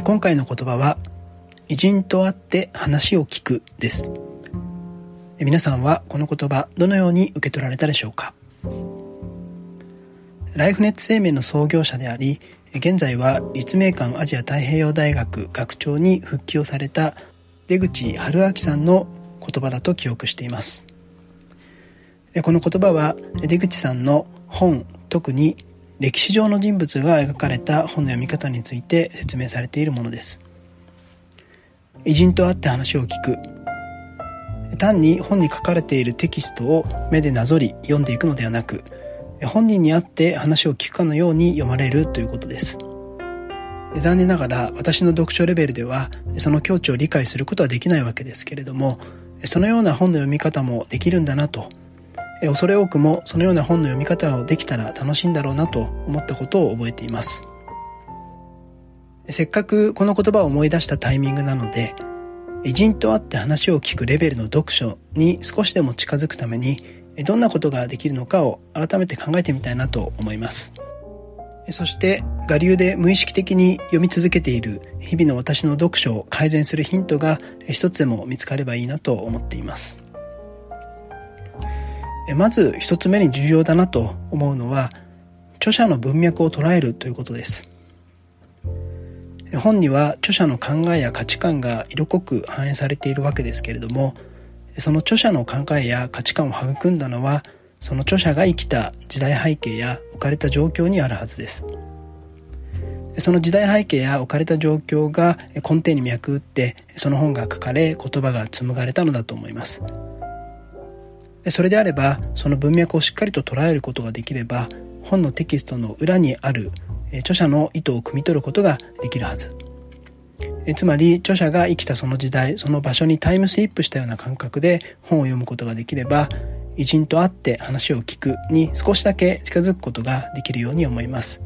今回の言葉は偉人と会って話を聞くです。皆さんはこの言葉どのように受け取られたでしょうか？ライフネット生命の創業者であり現在は立命館アジア太平洋大学学長に復帰をされた出口春明さんの言葉だと記憶しています。この言葉は出口さんの本特に歴史上の人物が描かれた本の読み方について説明されているものです。偉人と会って話を聞く。単に本に書かれているテキストを目でなぞり読んでいくのではなく本人に会って話を聞くかのように読まれるということです。残念ながら私の読書レベルではその境地を理解することはできないわけですけれどもそのような本の読み方もできるんだなと恐れ多くもそのような本の読み方をできたら楽しいんだろうなと思ったことを覚えています。せっかくこの言葉を思い出したタイミングなので偉人と会って話を聞くレベルの読書に少しでも近づくためにどんなことができるのかを改めて考えてみたいなと思います。そして我流で無意識的に読み続けている日々の私の読書を改善するヒントが一つでも見つかればいいなと思っています。まず一つ目に重要だなと思うのは著者の文脈を捉えるということです。本には著者の考えや価値観が色濃く反映されているわけですけれどもその著者の考えや価値観を育んだのはその著者が生きた時代背景や置かれた状況にあるはずです。その時代背景や置かれた状況が根底に脈打ってその本が書かれ言葉が紡がれたのだと思います。それであればその文脈をしっかりと捉えることができれば本のテキストの裏にある著者の意図を汲み取ることができるはず。つまり著者が生きたその時代その場所にタイムスリップしたような感覚で本を読むことができれば偉人と会って話を聞くに少しだけ近づくことができるように思います。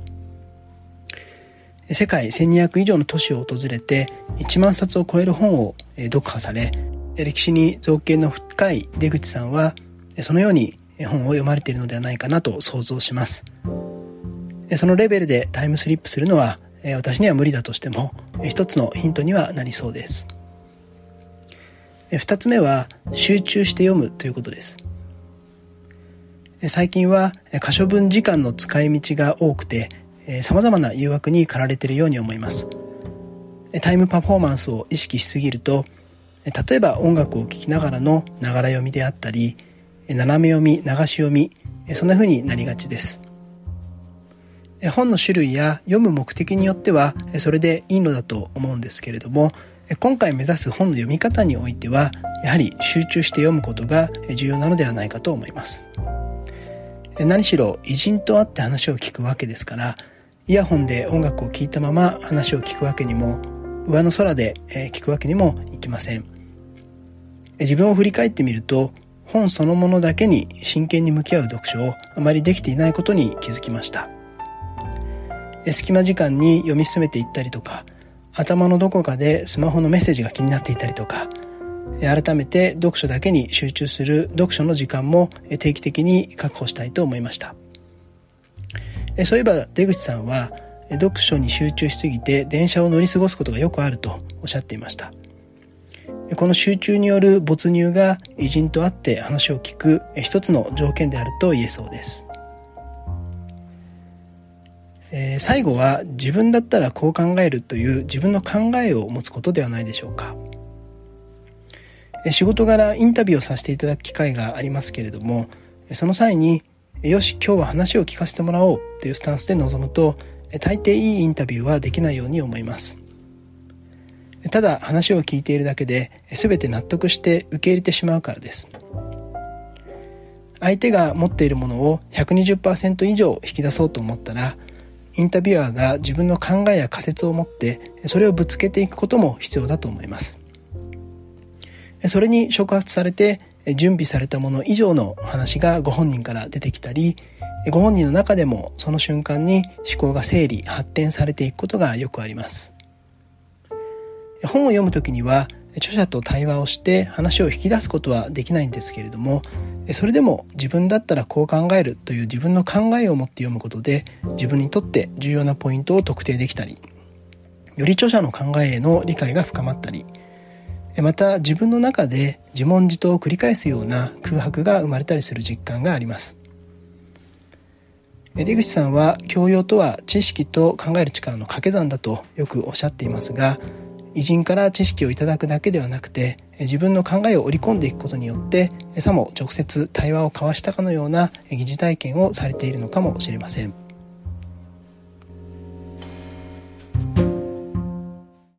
世界1200以上の都市を訪れて1万冊を超える本を読破され歴史に造形の深い出口さんはそのように本を読まれているのではないかなと想像します。そのレベルでタイムスリップするのは私には無理だとしても一つのヒントにはなりそうです。二つ目は集中して読むということです。最近は可処分時間の使い道が多くて様々な誘惑に駆られているように思います。タイムパフォーマンスを意識しすぎると例えば音楽を聴きながらのながら読みであったり斜め読み流し読みそんな風になりがちです。本の種類や読む目的によってはそれでいいのだと思うんですけれども今回目指す本の読み方においてはやはり集中して読むことが重要なのではないかと思います。何しろ偉人と会って話を聞くわけですからイヤホンで音楽を聴いたまま話を聞くわけにも上の空で聞くわけにもいきません。自分を振り返ってみると本そのものだけに真剣に向き合う読書をあまりできていないことに気づきました。隙間時間に読み進めていったりとか頭のどこかでスマホのメッセージが気になっていたりとか改めて読書だけに集中する読書の時間も定期的に確保したいと思いました。そういえば出口さんは読書に集中しすぎて電車を乗り過ごすことがよくあるとおっしゃっていました。この集中による没入が偉人と会って話を聞く一つの条件であると言えそうです。えー、最後は自分だったらこう考えるという自分の考えを持つことではないでしょうか、仕事柄インタビューをさせていただく機会がありますけれどもその際によし今日は話を聞かせてもらおうというスタンスで臨むと大抵いいインタビューはできないように思います。ただ話を聞いているだけで全て納得して受け入れてしまうからです。相手が持っているものを120%以上引き出そうと思ったらインタビュアーが自分の考えや仮説を持ってそれをぶつけていくことも必要だと思います。それに触発されて準備されたもの以上の話がご本人から出てきたりご本人の中でもその瞬間に思考が整理発展されていくことがよくあります。本を読む時には著者と対話をして話を引き出すことはできないんですけれどもそれでも自分だったらこう考えるという自分の考えを持って読むことで自分にとって重要なポイントを特定できたりより著者の考えへの理解が深まったりまた自分の中で自問自答を繰り返すような空白が生まれたりする実感があります。出口さんは教養とは知識と考える力の掛け算だとよくおっしゃっていますが偉人から知識をいただくだけではなくて自分の考えを織り込んでいくことによってさも直接対話を交わしたかのような疑似体験をされているのかもしれません。